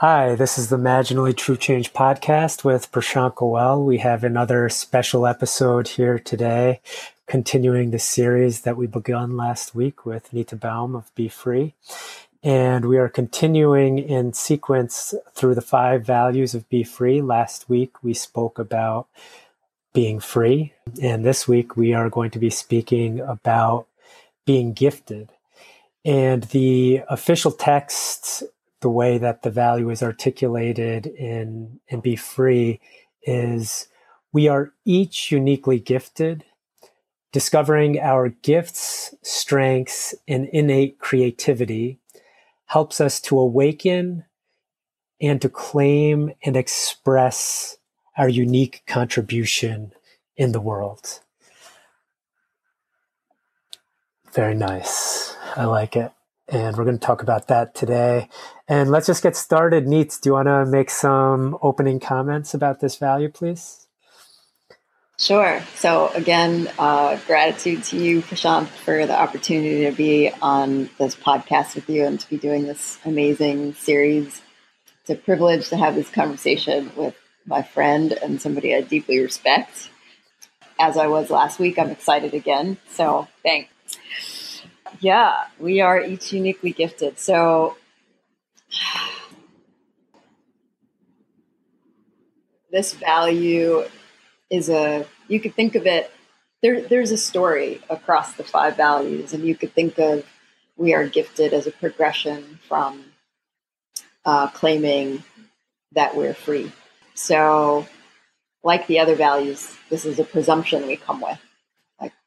Hi, this is the Marginally True Change podcast with Prashant Goel. We have another special episode here today, continuing the series that we begun last week with Nita Baum of Be Free. And we are continuing in sequence through the five values of Be Free. Last week we spoke about being free. And this week we are going to be speaking about being gifted. And the official text the way that the value is articulated in in Be Free is we are each uniquely gifted. Discovering our gifts, strengths, and innate creativity helps us to awaken and to claim and express our unique contribution in the world. Very nice. I like it and we're going to talk about that today. And let's just get started. Neats, do you want to make some opening comments about this value, please? Sure. So, again, uh, gratitude to you, Prashant, for the opportunity to be on this podcast with you and to be doing this amazing series. It's a privilege to have this conversation with my friend and somebody I deeply respect. As I was last week, I'm excited again. So, thanks. Yeah, we are each uniquely gifted. So this value is a you could think of it there there's a story across the five values and you could think of we are gifted as a progression from uh, claiming that we're free so like the other values this is a presumption we come with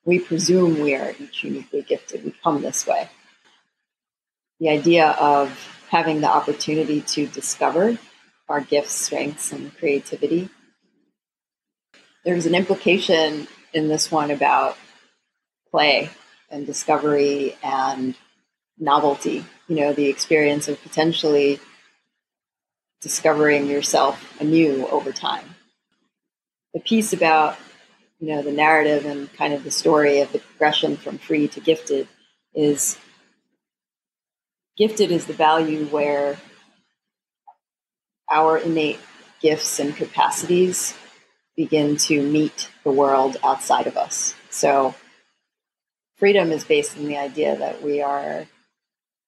we presume we are each uniquely gifted. We come this way. The idea of having the opportunity to discover our gifts, strengths, and creativity. There's an implication in this one about play and discovery and novelty, you know, the experience of potentially discovering yourself anew over time. The piece about you know the narrative and kind of the story of the progression from free to gifted is gifted is the value where our innate gifts and capacities begin to meet the world outside of us. So freedom is based on the idea that we are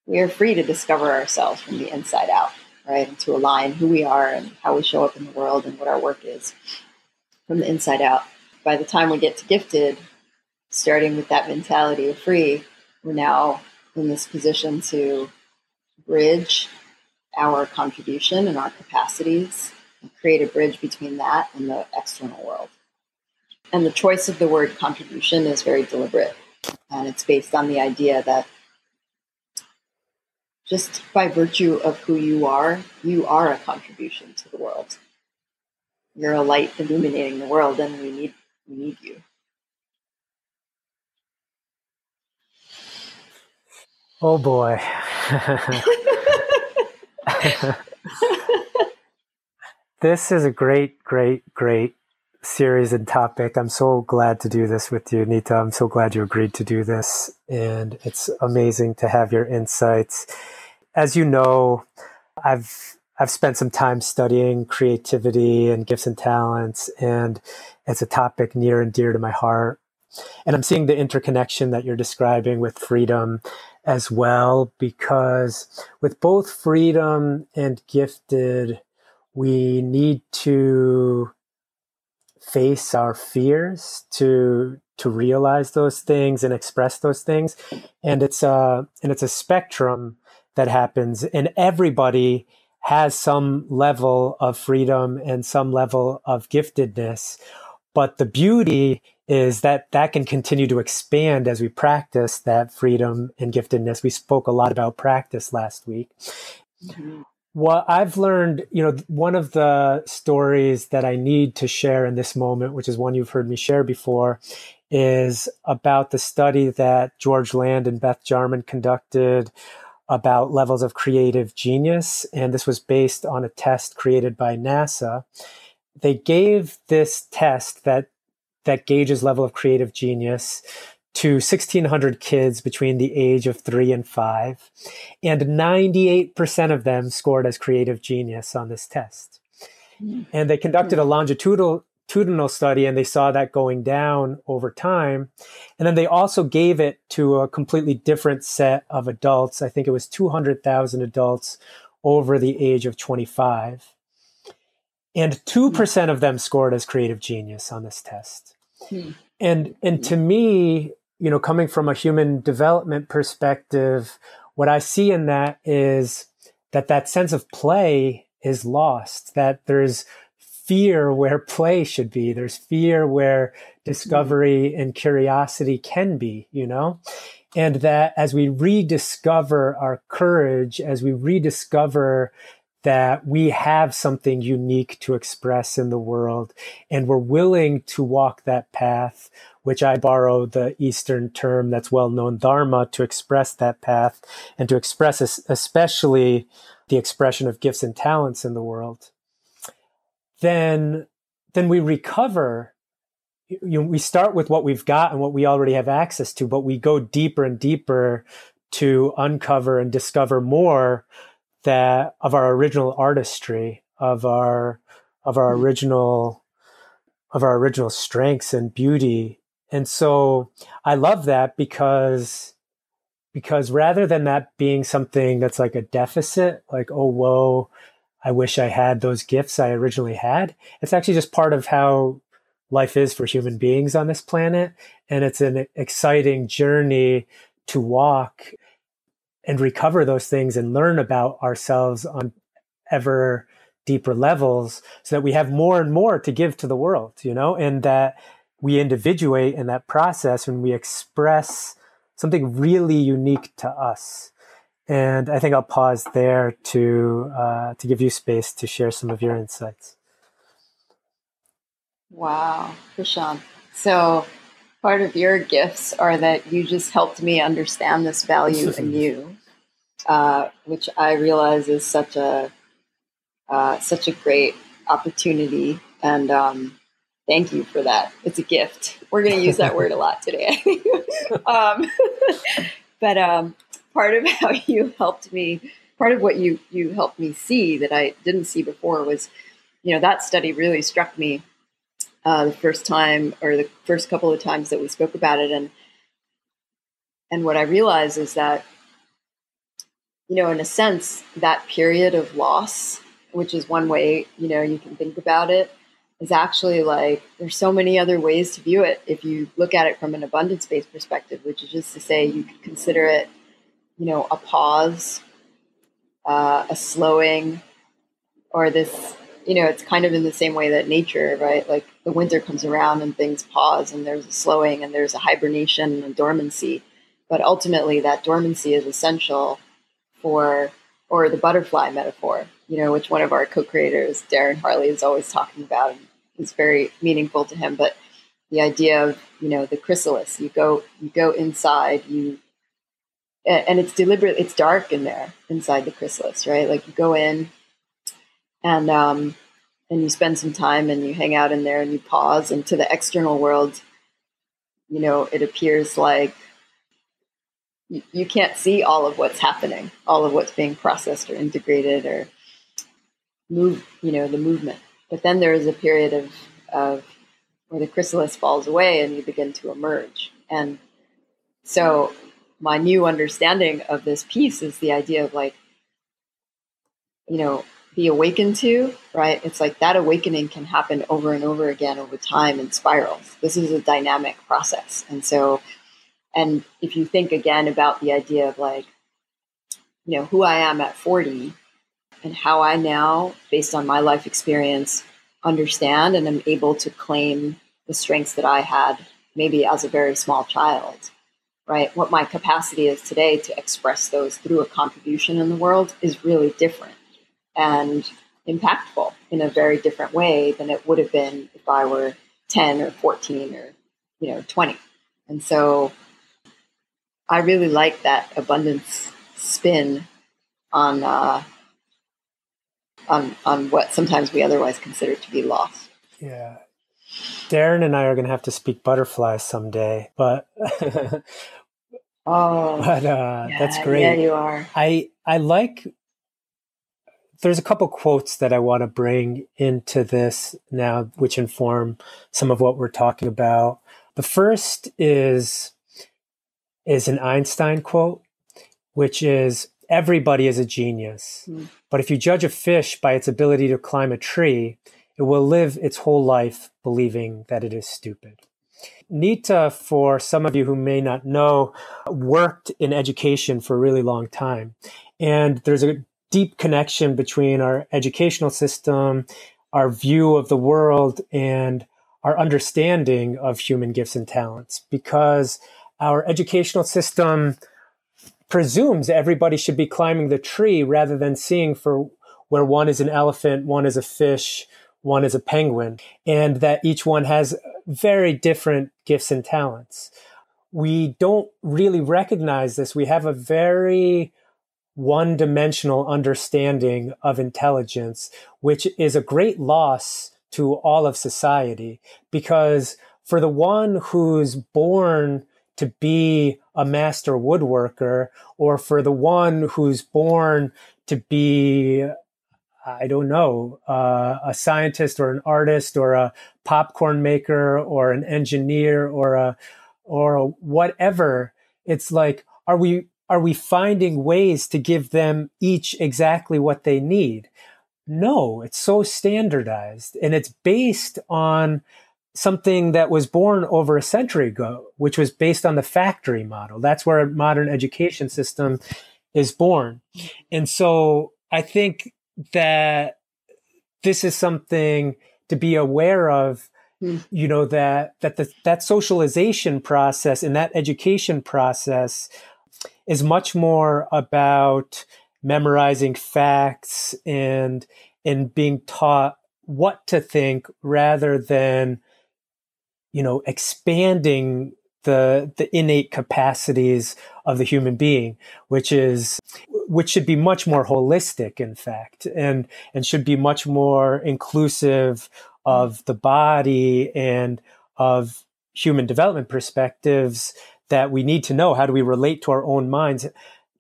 we are free to discover ourselves from the inside out right and to align who we are and how we show up in the world and what our work is from the inside out by the time we get to gifted, starting with that mentality of free, we're now in this position to bridge our contribution and our capacities and create a bridge between that and the external world. And the choice of the word contribution is very deliberate. And it's based on the idea that just by virtue of who you are, you are a contribution to the world. You're a light illuminating the world, and we need we need you. Oh boy. this is a great, great, great series and topic. I'm so glad to do this with you, Nita. I'm so glad you agreed to do this. And it's amazing to have your insights. As you know, I've I've spent some time studying creativity and gifts and talents, and it's a topic near and dear to my heart. And I'm seeing the interconnection that you're describing with freedom as well, because with both freedom and gifted, we need to face our fears to to realize those things and express those things and it's a and it's a spectrum that happens and everybody has some level of freedom and some level of giftedness. But the beauty is that that can continue to expand as we practice that freedom and giftedness. We spoke a lot about practice last week. Mm-hmm. What I've learned, you know, one of the stories that I need to share in this moment, which is one you've heard me share before, is about the study that George Land and Beth Jarman conducted about levels of creative genius. And this was based on a test created by NASA. They gave this test that, that gauges level of creative genius to 1,600 kids between the age of three and five, and 98% of them scored as creative genius on this test. Mm. And they conducted a longitudinal longitudinal study and they saw that going down over time. And then they also gave it to a completely different set of adults. I think it was 200,000 adults over the age of 25. And 2% of them scored as creative genius on this test. Hmm. And, and to me, you know, coming from a human development perspective, what I see in that is that that sense of play is lost, that there's fear where play should be. There's fear where mm-hmm. discovery and curiosity can be, you know? And that as we rediscover our courage, as we rediscover that we have something unique to express in the world and we're willing to walk that path, which I borrow the Eastern term that's well known, Dharma, to express that path and to express especially the expression of gifts and talents in the world then then we recover. You know, we start with what we've got and what we already have access to but we go deeper and deeper to uncover and discover more that of our original artistry of our of our original of our original strengths and beauty. And so i love that because because rather than that being something that's like a deficit like oh whoa I wish I had those gifts I originally had. It's actually just part of how life is for human beings on this planet. And it's an exciting journey to walk and recover those things and learn about ourselves on ever deeper levels so that we have more and more to give to the world, you know, and that we individuate in that process when we express something really unique to us. And I think I'll pause there to uh, to give you space to share some of your insights. Wow, Prashant. So part of your gifts are that you just helped me understand this value in you, uh, which I realize is such a uh, such a great opportunity. And um, thank you for that. It's a gift. We're going to use that word a lot today. um, but um, part of how you helped me, part of what you you helped me see that I didn't see before was, you know, that study really struck me uh, the first time or the first couple of times that we spoke about it, and and what I realized is that, you know, in a sense, that period of loss, which is one way you know you can think about it, is actually like there's so many other ways to view it. If you look at it from an abundance based perspective, which is just to say you could consider it you know, a pause, uh, a slowing, or this, you know, it's kind of in the same way that nature, right? Like the winter comes around and things pause and there's a slowing and there's a hibernation and a dormancy. But ultimately, that dormancy is essential for, or the butterfly metaphor, you know, which one of our co creators, Darren Harley, is always talking about. And it's very meaningful to him. But the idea of, you know, the chrysalis, you go, you go inside, you and it's deliberate it's dark in there inside the chrysalis right? Like you go in and um and you spend some time and you hang out in there and you pause and to the external world you know it appears like you, you can't see all of what's happening all of what's being processed or integrated or move you know the movement. But then there is a period of of where the chrysalis falls away and you begin to emerge. And so my new understanding of this piece is the idea of like, you know, be awakened to, right? It's like that awakening can happen over and over again over time in spirals. This is a dynamic process. And so, and if you think again about the idea of like, you know, who I am at 40 and how I now, based on my life experience, understand and am able to claim the strengths that I had maybe as a very small child right? What my capacity is today to express those through a contribution in the world is really different and impactful in a very different way than it would have been if I were 10 or 14 or, you know, 20. And so I really like that abundance spin on, uh, on, on what sometimes we otherwise consider to be loss. Yeah. Darren and I are going to have to speak butterflies someday, but oh, but uh, yeah, that's great. Yeah, you are. I I like. There's a couple quotes that I want to bring into this now, which inform some of what we're talking about. The first is is an Einstein quote, which is everybody is a genius. Mm. But if you judge a fish by its ability to climb a tree, it will live its whole life believing that it is stupid. Nita, for some of you who may not know, worked in education for a really long time. And there's a deep connection between our educational system, our view of the world, and our understanding of human gifts and talents because our educational system presumes everybody should be climbing the tree rather than seeing for where one is an elephant, one is a fish, one is a penguin, and that each one has very different gifts and talents. We don't really recognize this. We have a very one dimensional understanding of intelligence, which is a great loss to all of society because for the one who's born to be a master woodworker or for the one who's born to be I don't know, uh, a scientist or an artist or a popcorn maker or an engineer or a or a whatever. It's like, are we are we finding ways to give them each exactly what they need? No, it's so standardized and it's based on something that was born over a century ago, which was based on the factory model. That's where a modern education system is born. And so I think that this is something to be aware of hmm. you know that that the, that socialization process and that education process is much more about memorizing facts and and being taught what to think rather than you know, expanding the the innate capacities of the human being, which is which should be much more holistic, in fact, and and should be much more inclusive of the body and of human development perspectives that we need to know. How do we relate to our own minds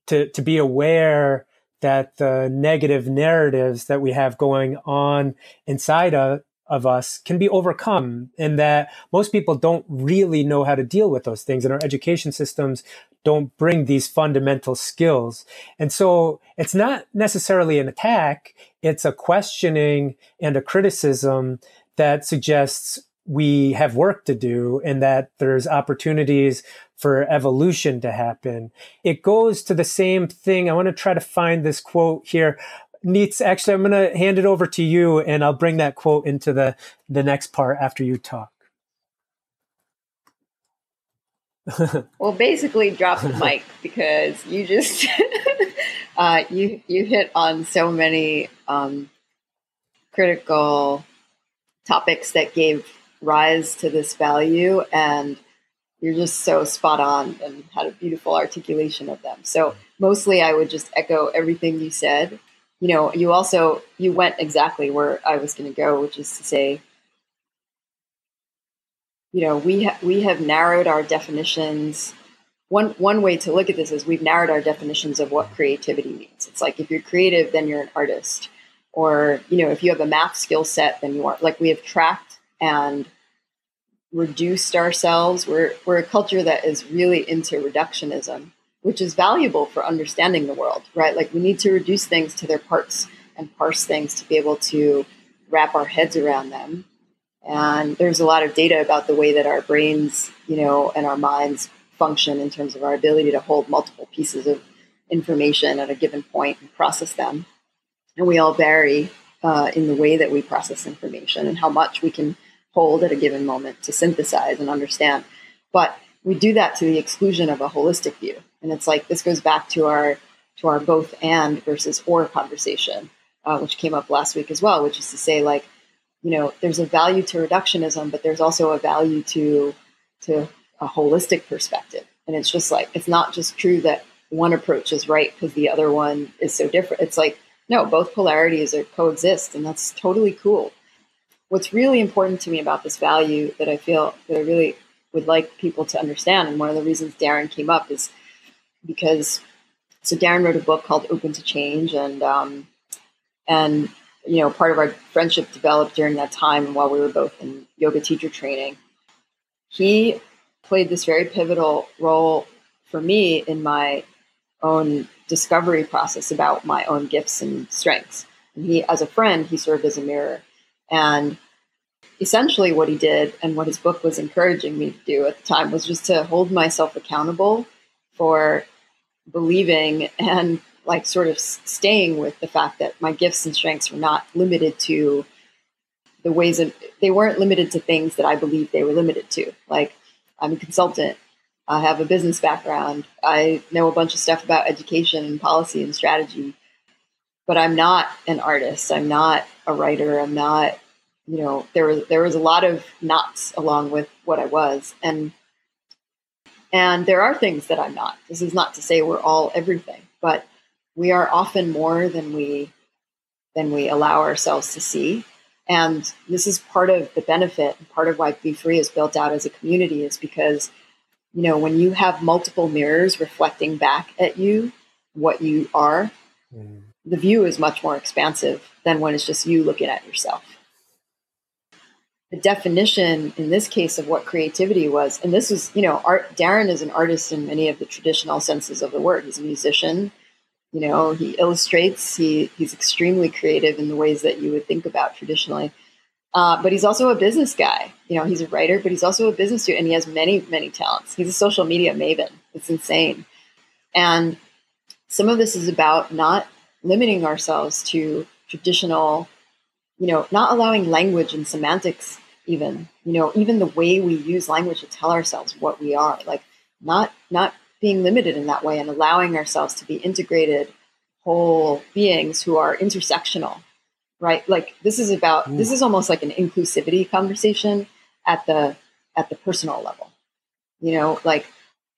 to to be aware that the negative narratives that we have going on inside of of us can be overcome and that most people don't really know how to deal with those things and our education systems don't bring these fundamental skills. And so it's not necessarily an attack. It's a questioning and a criticism that suggests we have work to do and that there's opportunities for evolution to happen. It goes to the same thing. I want to try to find this quote here Neats, actually, I'm going to hand it over to you, and I'll bring that quote into the the next part after you talk. well, basically, drop the mic because you just uh, you you hit on so many um, critical topics that gave rise to this value, and you're just so spot on and had a beautiful articulation of them. So, mostly, I would just echo everything you said you know, you also you went exactly where I was going to go, which is to say, you know, we ha- we have narrowed our definitions. One one way to look at this is we've narrowed our definitions of what creativity means. It's like if you're creative, then you're an artist, or you know, if you have a math skill set, then you are. Like we have tracked and reduced ourselves. We're we're a culture that is really into reductionism which is valuable for understanding the world, right? Like we need to reduce things to their parts and parse things to be able to wrap our heads around them. And there's a lot of data about the way that our brains, you know, and our minds function in terms of our ability to hold multiple pieces of information at a given point and process them. And we all vary uh, in the way that we process information and how much we can hold at a given moment to synthesize and understand. But we do that to the exclusion of a holistic view. And it's like this goes back to our to our both and versus or conversation, uh, which came up last week as well, which is to say like, you know, there's a value to reductionism, but there's also a value to to a holistic perspective. And it's just like it's not just true that one approach is right because the other one is so different. It's like no, both polarities are coexist, and that's totally cool. what's really important to me about this value that I feel that I really would like people to understand, and one of the reasons Darren came up is because so Darren wrote a book called Open to Change, and um, and you know part of our friendship developed during that time while we were both in yoga teacher training. He played this very pivotal role for me in my own discovery process about my own gifts and strengths. And he, as a friend, he served as a mirror. And essentially, what he did and what his book was encouraging me to do at the time was just to hold myself accountable for believing and like sort of staying with the fact that my gifts and strengths were not limited to the ways of they weren't limited to things that I believed they were limited to. Like I'm a consultant. I have a business background. I know a bunch of stuff about education and policy and strategy, but I'm not an artist. I'm not a writer. I'm not, you know, there was there was a lot of knots along with what I was, and and there are things that I'm not. This is not to say we're all everything, but we are often more than we than we allow ourselves to see. And this is part of the benefit, part of why Be Free is built out as a community, is because you know, when you have multiple mirrors reflecting back at you what you are, mm. the view is much more expansive than when it's just you looking at yourself. The definition in this case of what creativity was, and this was, you know, art, Darren is an artist in many of the traditional senses of the word. He's a musician, you know, he illustrates, he, he's extremely creative in the ways that you would think about traditionally. Uh, but he's also a business guy. You know, he's a writer, but he's also a business dude, and he has many, many talents. He's a social media maven. It's insane. And some of this is about not limiting ourselves to traditional, you know, not allowing language and semantics, even, you know, even the way we use language to tell ourselves what we are, like not not being limited in that way and allowing ourselves to be integrated whole beings who are intersectional right? Like this is about this is almost like an inclusivity conversation at the at the personal level. You know, like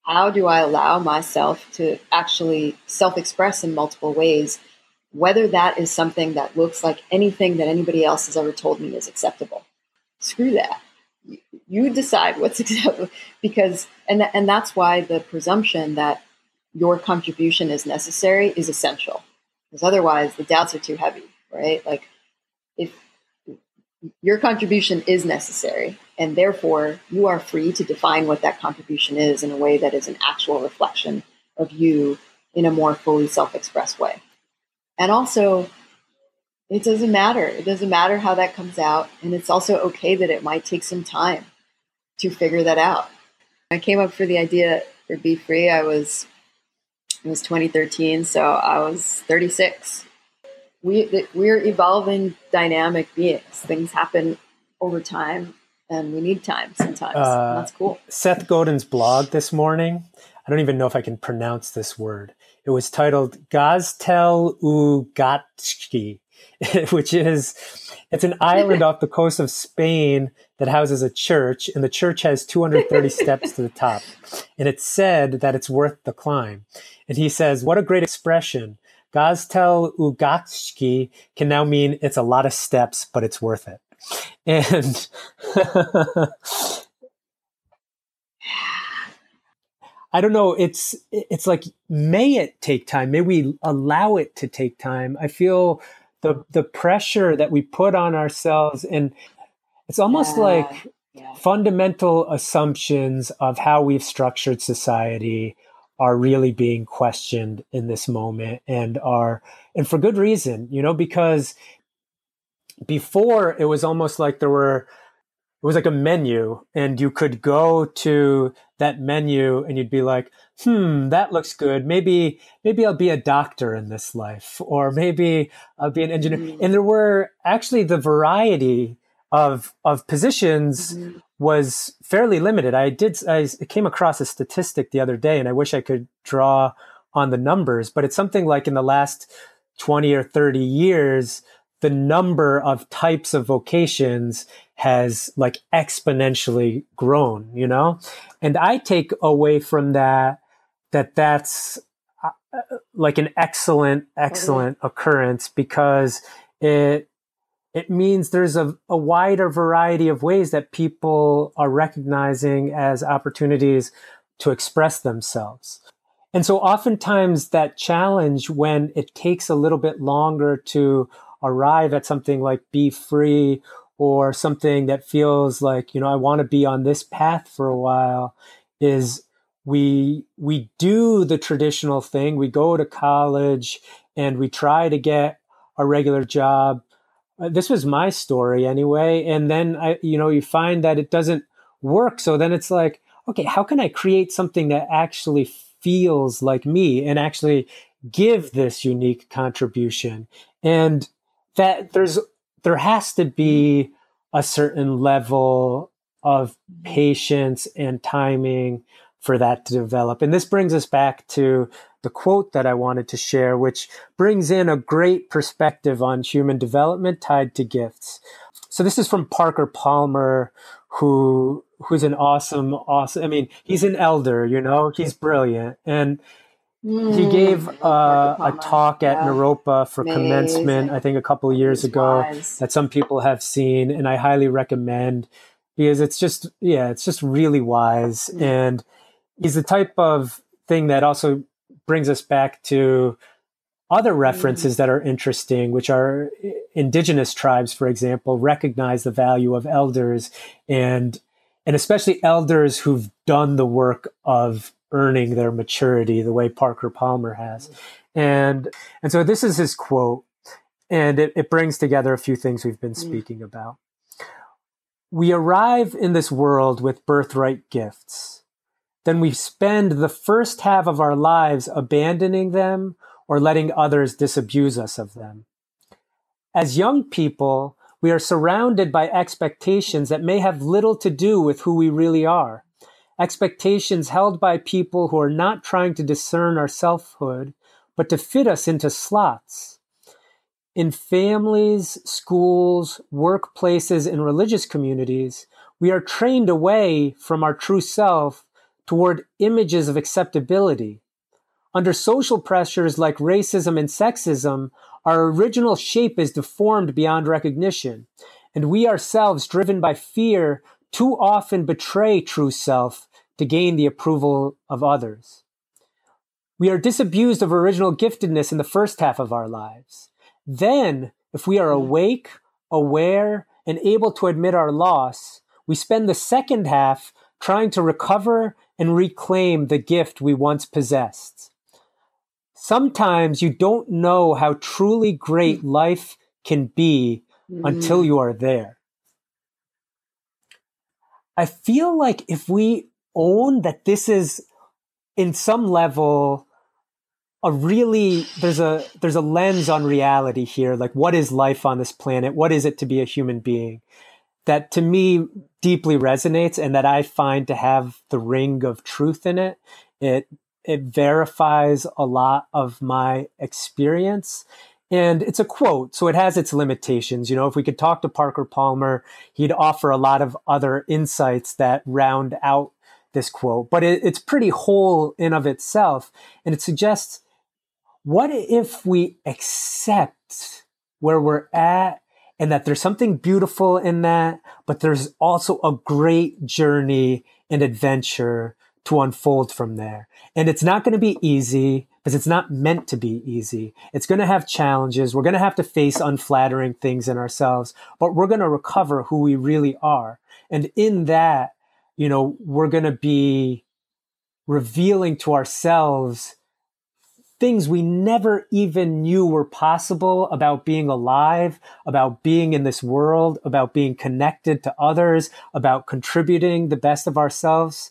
how do I allow myself to actually self-express in multiple ways, whether that is something that looks like anything that anybody else has ever told me is acceptable. Screw that. You decide what's acceptable because and th- and that's why the presumption that your contribution is necessary is essential. Because otherwise the doubts are too heavy, right? Like if your contribution is necessary and therefore you are free to define what that contribution is in a way that is an actual reflection of you in a more fully self-expressed way and also it doesn't matter it doesn't matter how that comes out and it's also okay that it might take some time to figure that out i came up for the idea for be free i was it was 2013 so i was 36 we we're evolving dynamic beings. Things happen over time, and we need time sometimes. Uh, that's cool. Seth Godin's blog this morning. I don't even know if I can pronounce this word. It was titled Gaztel Ugatski, which is it's an island off the coast of Spain that houses a church, and the church has 230 steps to the top. And it's said that it's worth the climb. And he says, What a great expression. Gaztel Ugatski can now mean it's a lot of steps, but it's worth it. And I don't know. It's it's like may it take time? May we allow it to take time? I feel the the pressure that we put on ourselves, and it's almost yeah, like yeah. fundamental assumptions of how we've structured society are really being questioned in this moment and are and for good reason you know because before it was almost like there were it was like a menu and you could go to that menu and you'd be like hmm that looks good maybe maybe i'll be a doctor in this life or maybe i'll be an engineer mm-hmm. and there were actually the variety of of positions mm-hmm. was fairly limited. I did I came across a statistic the other day, and I wish I could draw on the numbers, but it's something like in the last twenty or thirty years, the number of types of vocations has like exponentially grown. You know, and I take away from that that that's uh, like an excellent excellent occurrence because it it means there's a, a wider variety of ways that people are recognizing as opportunities to express themselves. And so oftentimes that challenge when it takes a little bit longer to arrive at something like be free or something that feels like, you know, I want to be on this path for a while is we we do the traditional thing. We go to college and we try to get a regular job uh, this was my story anyway. And then I, you know, you find that it doesn't work. So then it's like, okay, how can I create something that actually feels like me and actually give this unique contribution? And that there's, there has to be hmm. a certain level of patience and timing for that to develop. And this brings us back to the quote that I wanted to share, which brings in a great perspective on human development tied to gifts. So this is from Parker Palmer, who who's an awesome, awesome. I mean, he's an elder, you know, he's brilliant, and mm, he gave uh, a talk at yeah. Naropa for Amazing. commencement, I think, a couple of years ago wise. that some people have seen, and I highly recommend because it's just, yeah, it's just really wise, mm. and he's the type of thing that also brings us back to other mm. references that are interesting, which are indigenous tribes, for example, recognize the value of elders and and especially elders who've done the work of earning their maturity the way Parker Palmer has. And and so this is his quote, and it, it brings together a few things we've been mm. speaking about. We arrive in this world with birthright gifts then we spend the first half of our lives abandoning them or letting others disabuse us of them. As young people, we are surrounded by expectations that may have little to do with who we really are. Expectations held by people who are not trying to discern our selfhood, but to fit us into slots. In families, schools, workplaces, and religious communities, we are trained away from our true self toward images of acceptability. Under social pressures like racism and sexism, our original shape is deformed beyond recognition, and we ourselves, driven by fear, too often betray true self to gain the approval of others. We are disabused of original giftedness in the first half of our lives. Then, if we are awake, aware, and able to admit our loss, we spend the second half trying to recover and reclaim the gift we once possessed. Sometimes you don't know how truly great mm. life can be mm. until you are there. I feel like if we own that this is in some level a really there's a there's a lens on reality here like what is life on this planet what is it to be a human being that to me deeply resonates and that I find to have the ring of truth in it. It it verifies a lot of my experience. And it's a quote, so it has its limitations. You know, if we could talk to Parker Palmer, he'd offer a lot of other insights that round out this quote, but it, it's pretty whole in of itself. And it suggests, what if we accept where we're at and that there's something beautiful in that, but there's also a great journey and adventure to unfold from there. And it's not going to be easy because it's not meant to be easy. It's going to have challenges. We're going to have to face unflattering things in ourselves, but we're going to recover who we really are. And in that, you know, we're going to be revealing to ourselves things we never even knew were possible about being alive, about being in this world, about being connected to others, about contributing the best of ourselves,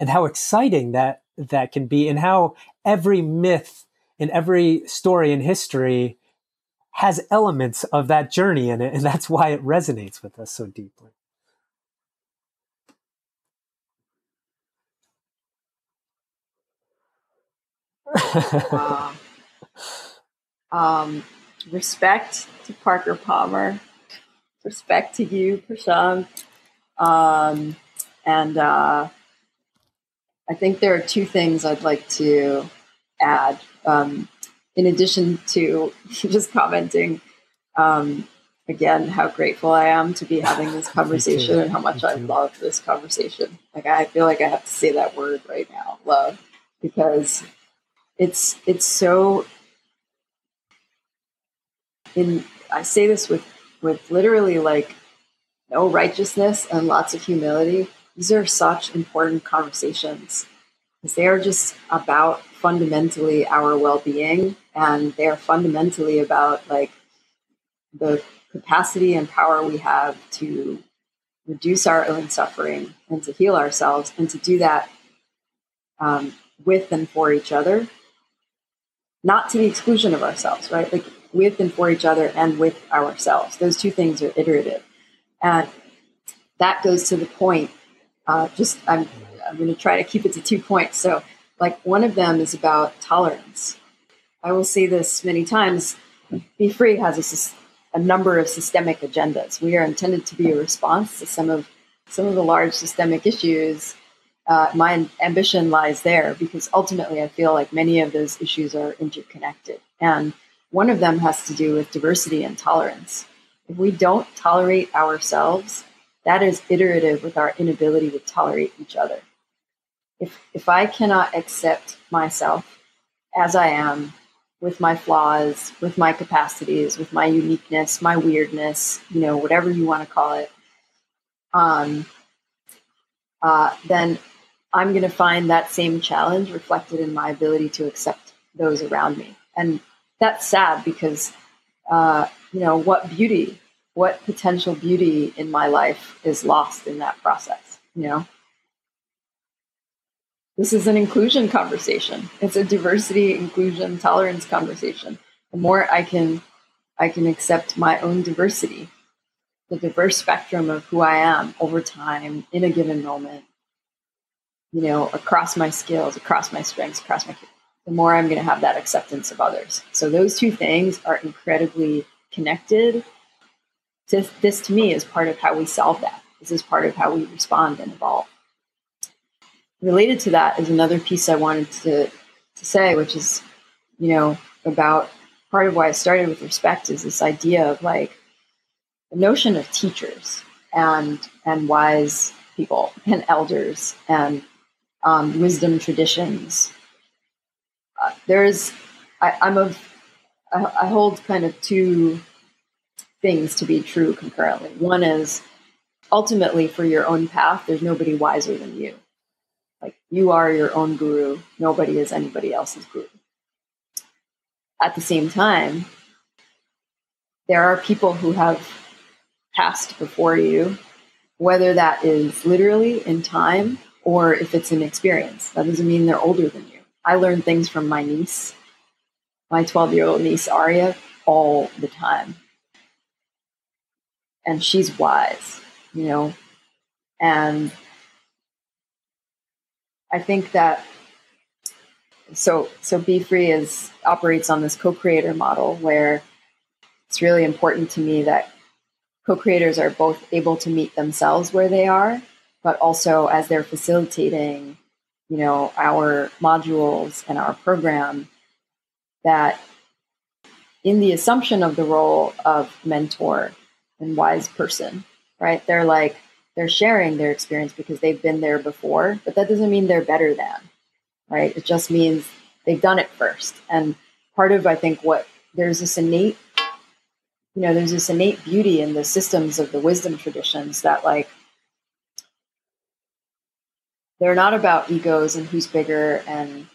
and how exciting that that can be, and how every myth and every story in history has elements of that journey in it, and that's why it resonates with us so deeply. uh, um, respect to Parker Palmer, respect to you, Prashant. Um, and uh, I think there are two things I'd like to add. Um, in addition to just commenting, um, again how grateful I am to be having this conversation and how much I love this conversation. Like I feel like I have to say that word right now, love, because it's it's so in I say this with with literally like no righteousness and lots of humility. These are such important conversations because they are just about fundamentally our well-being and they are fundamentally about like the capacity and power we have to reduce our own suffering and to heal ourselves and to do that um, with and for each other. Not to the exclusion of ourselves right? Like with and for each other and with ourselves. Those two things are iterative. And that goes to the point uh, just i'm, I'm going to try to keep it to two points so like one of them is about tolerance i will say this many times be free has a a number of systemic agendas. We are intended to be a response to some of some of the large systemic issues. Uh, my ambition lies there because ultimately I feel like many of those issues are interconnected. And one of them has to do with diversity and tolerance. If we don't tolerate ourselves, that is iterative with our inability to tolerate each other. If, if I cannot accept myself as I am with my flaws, with my capacities, with my uniqueness, my weirdness, you know, whatever you want to call it, um, uh, then I'm going to find that same challenge reflected in my ability to accept those around me. And that's sad because, uh, you know, what beauty, what potential beauty in my life is lost in that process, you know? This is an inclusion conversation. It's a diversity, inclusion, tolerance conversation. The more I can I can accept my own diversity, the diverse spectrum of who I am over time in a given moment, you know, across my skills, across my strengths, across my the more I'm going to have that acceptance of others. So those two things are incredibly connected. This, this to me is part of how we solve that. This is part of how we respond and evolve related to that is another piece I wanted to, to say, which is, you know, about part of why I started with respect is this idea of like the notion of teachers and and wise people and elders and um, wisdom traditions. Uh, there's, I, I'm of, I, I hold kind of two things to be true concurrently. One is ultimately for your own path, there's nobody wiser than you. Like you are your own guru. Nobody is anybody else's guru. At the same time, there are people who have passed before you, whether that is literally in time or if it's an experience. That doesn't mean they're older than you. I learn things from my niece, my 12 year old niece, Aria, all the time. And she's wise, you know, and I think that so so Be Free is operates on this co-creator model where it's really important to me that co-creators are both able to meet themselves where they are, but also as they're facilitating, you know, our modules and our program, that in the assumption of the role of mentor and wise person, right? They're like, they're sharing their experience because they've been there before, but that doesn't mean they're better than, right? It just means they've done it first. And part of, I think, what there's this innate, you know, there's this innate beauty in the systems of the wisdom traditions that, like, they're not about egos and who's bigger and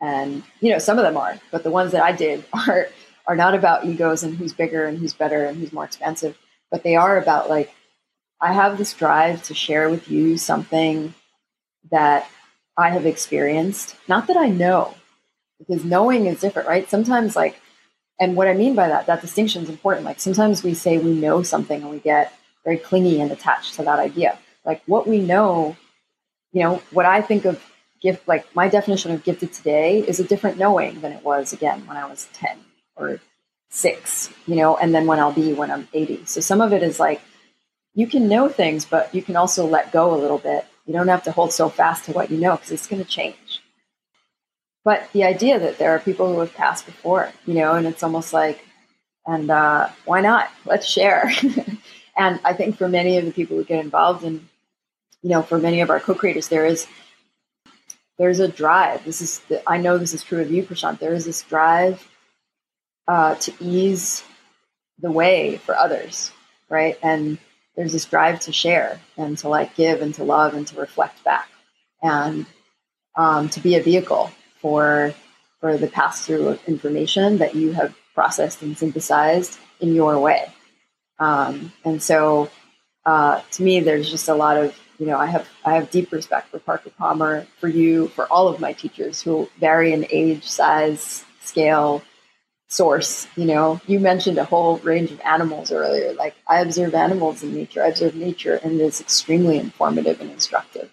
and you know some of them are but the ones that i did are are not about egos and who's bigger and who's better and who's more expensive but they are about like I have this drive to share with you something that I have experienced. Not that I know, because knowing is different, right? Sometimes, like, and what I mean by that, that distinction is important. Like, sometimes we say we know something and we get very clingy and attached to that idea. Like, what we know, you know, what I think of gift, like, my definition of gifted today is a different knowing than it was, again, when I was 10 or six, you know, and then when I'll be when I'm 80. So some of it is like, you can know things, but you can also let go a little bit. You don't have to hold so fast to what you know because it's going to change. But the idea that there are people who have passed before, you know, and it's almost like And uh, why not? Let's share. and I think for many of the people who get involved in, you know, for many of our co-creators, there is there's a drive. This is the, I know this is true of you, Prashant. There is this drive uh, to ease the way for others, right? And there's this drive to share and to like give and to love and to reflect back and um, to be a vehicle for for the pass through of information that you have processed and synthesized in your way. Um, and so, uh, to me, there's just a lot of you know I have I have deep respect for Parker Palmer, for you, for all of my teachers who vary in age, size, scale, source. You know, you mentioned a whole range of animals earlier. Like I observe animals in nature. I observe nature, and it's extremely informative and instructive.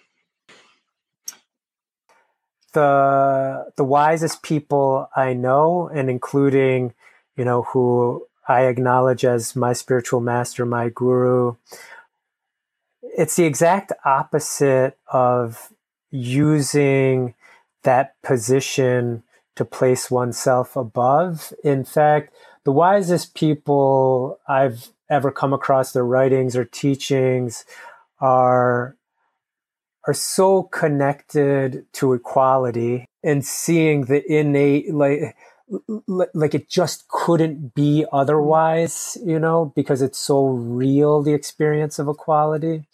The the wisest people I know, and including, you know, who I acknowledge as my spiritual master, my guru. It's the exact opposite of using that position to place oneself above. In fact, the wisest people I've ever come across their writings or teachings are are so connected to equality and seeing the innate like like it just couldn't be otherwise you know because it's so real the experience of equality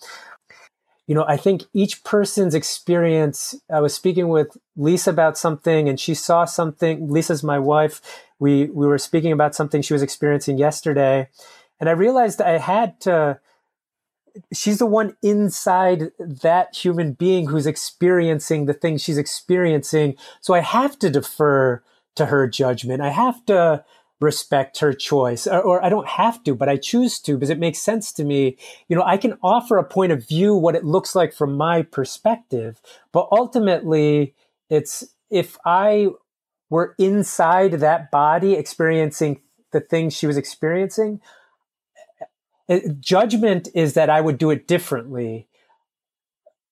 you know, I think each person's experience, I was speaking with Lisa about something and she saw something. Lisa's my wife. We, we were speaking about something she was experiencing yesterday. And I realized I had to, she's the one inside that human being who's experiencing the things she's experiencing. So I have to defer to her judgment. I have to, respect her choice or, or, I don't have to, but I choose to because it makes sense to me. You know, I can offer a point of view, what it looks like from my perspective, but ultimately it's if I were inside that body experiencing the things she was experiencing, it, judgment is that I would do it differently.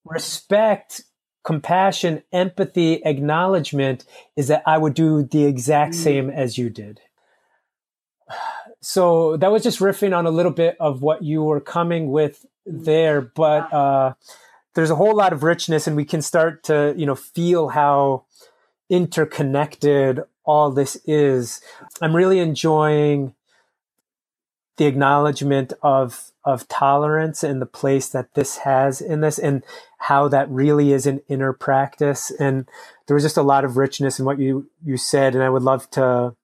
Respect compassion, empathy, acknowledgement is that I would do the exact mm. same as you did so that was just riffing on a little bit of what you were coming with there, but uh, there's a whole lot of richness, and we can start to you know feel how interconnected all this is. I'm really enjoying the acknowledgement of of tolerance and the place that this has in this and how that really is an inner practice. And there was just a lot of richness in what you you said and i would love to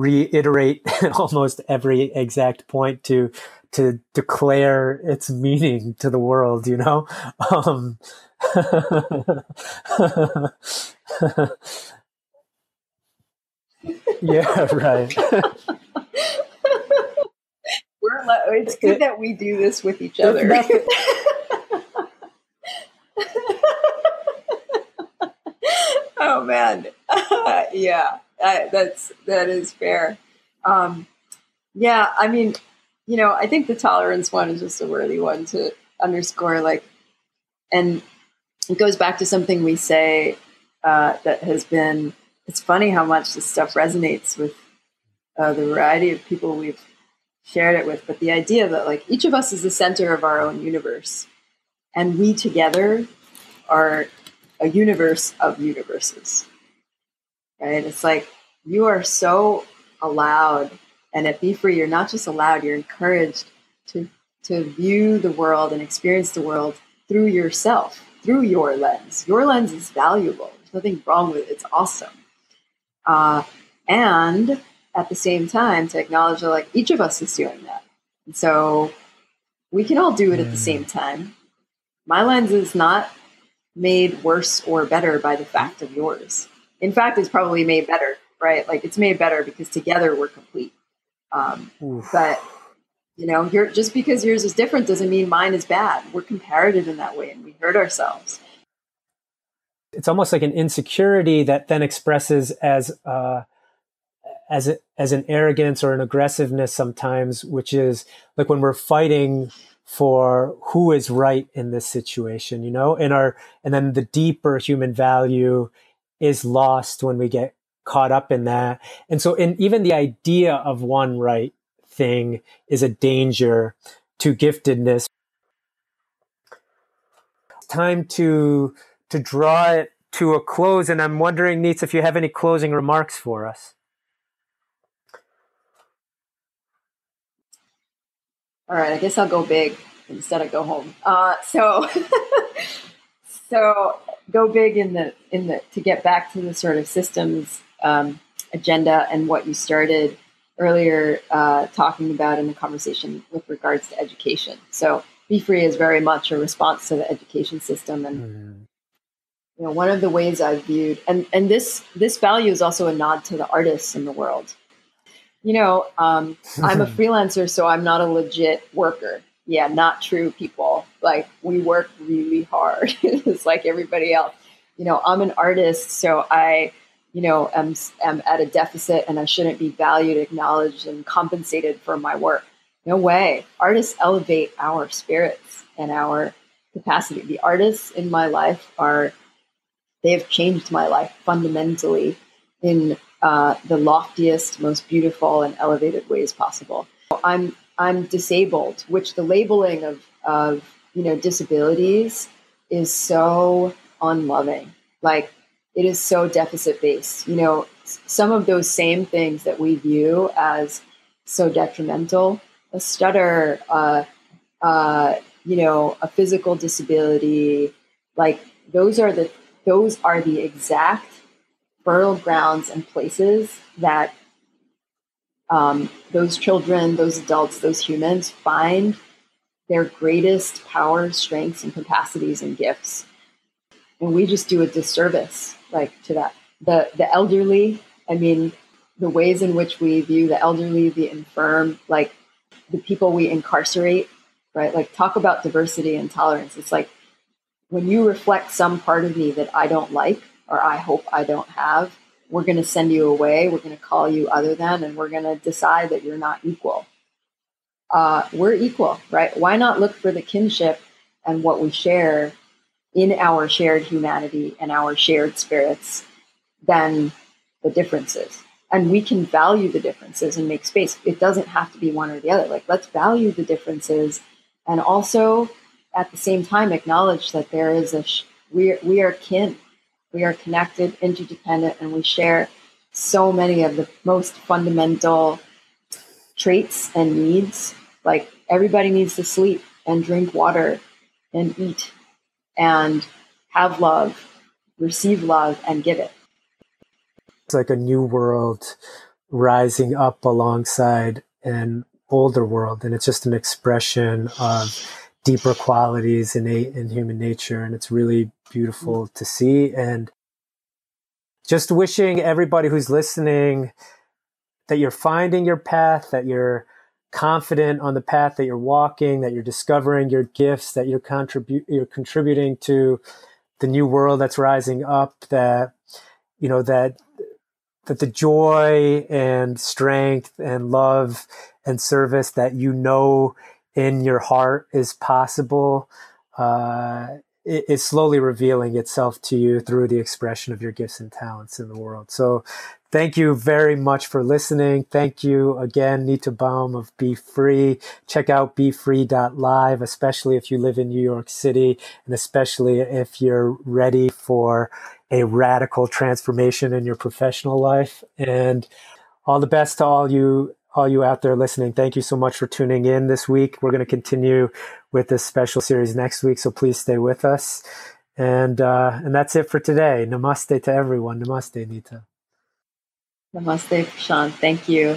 reiterate almost every exact point to to declare its meaning to the world you know? Um, yeah right. We're it's good it, that we do this with each other. oh man. Yeah That's that is fair. Um, yeah, I mean, you know, I think the tolerance one is just a worthy one to underscore. Like, and it goes back to something we say uh, that has been. It's funny how much this stuff resonates with uh, the variety of people we've shared it with, but the idea that like each of us is the center of our own universe, and we together are a universe of universes right? It's like you are so allowed, and at Be Free, you're not just allowed, you're encouraged to, to view the world and experience the world through yourself, through your lens. Your lens is valuable. There's nothing wrong with it. It's awesome. Uh, and at the same time, to acknowledge that like each of us is doing that. And so we can all do it at the same time. My lens is not made worse or better by the fact of yours in fact, it's probably made better, right? Like it's made better because together we're complete. Um, but you know, just because yours is different doesn't mean mine is bad. We're comparative in that way, and we hurt ourselves. It's almost like an insecurity that then expresses as uh, as a, as an arrogance or an aggressiveness sometimes, which is like when we're fighting for who is right in this situation, you know, and our and then the deeper human value is lost when we get caught up in that. And so, in even the idea of one right thing is a danger to giftedness. Time to to draw it to a close, and I'm wondering, Neets, if you have any closing remarks for us. All right, I guess I'll go big instead of go home. Uh, so, so go big in the in the to get back to the sort of systems um, agenda and what you started earlier uh, talking about in the conversation with regards to education. So, Be Free is very much a response to the education system, and mm. you know, one of the ways I've viewed and and this this value is also a nod to the artists in the world. You know, um, I'm a freelancer, so I'm not a legit worker. Yeah, not true, people. Like we work really hard. it's like everybody else. You know, I'm an artist, so I you know, am, am at a deficit and I shouldn't be valued, acknowledged, and compensated for my work. No way. Artists elevate our spirits and our capacity. The artists in my life are, they have changed my life fundamentally in uh, the loftiest, most beautiful, and elevated ways possible. I'm I'm disabled, which the labeling of of you know disabilities is so unloving. Like it is so deficit based. You know, some of those same things that we view as so detrimental, a stutter, uh, uh, you know, a physical disability, like those are the those are the exact fertile grounds and places that um, those children, those adults, those humans find their greatest power, strengths, and capacities and gifts. And we just do a disservice like to that. The the elderly, I mean, the ways in which we view the elderly, the infirm, like the people we incarcerate, right? Like talk about diversity and tolerance. It's like when you reflect some part of me that I don't like or I hope I don't have, we're going to send you away. We're going to call you other than, and we're going to decide that you're not equal. Uh, we're equal, right? Why not look for the kinship and what we share in our shared humanity and our shared spirits than the differences. And we can value the differences and make space. It doesn't have to be one or the other. Like, let's value the differences and also at the same time acknowledge that there is a, sh- we, are, we are kin. We are connected, interdependent, and we share so many of the most fundamental traits and needs. Like, everybody needs to sleep and drink water and eat and have love, receive love, and give it. It's like a new world rising up alongside an older world, and it's just an expression of deeper qualities innate in human nature, and it's really beautiful mm-hmm. to see. And just wishing everybody who's listening that you're finding your path, that you're confident on the path that you're walking, that you're discovering your gifts, that you're contribute you're contributing to the new world that's rising up, that you know that that the joy and strength and love and service that you know in your heart is possible uh, is slowly revealing itself to you through the expression of your gifts and talents in the world. So Thank you very much for listening. Thank you again, Nita Baum of Be Free. Check out befree.live, especially if you live in New York City and especially if you're ready for a radical transformation in your professional life. And all the best to all you all you out there listening. Thank you so much for tuning in this week. We're going to continue with this special series next week, so please stay with us. And uh, and that's it for today. Namaste to everyone. Namaste, Nita. Namaste, Sean. Thank you.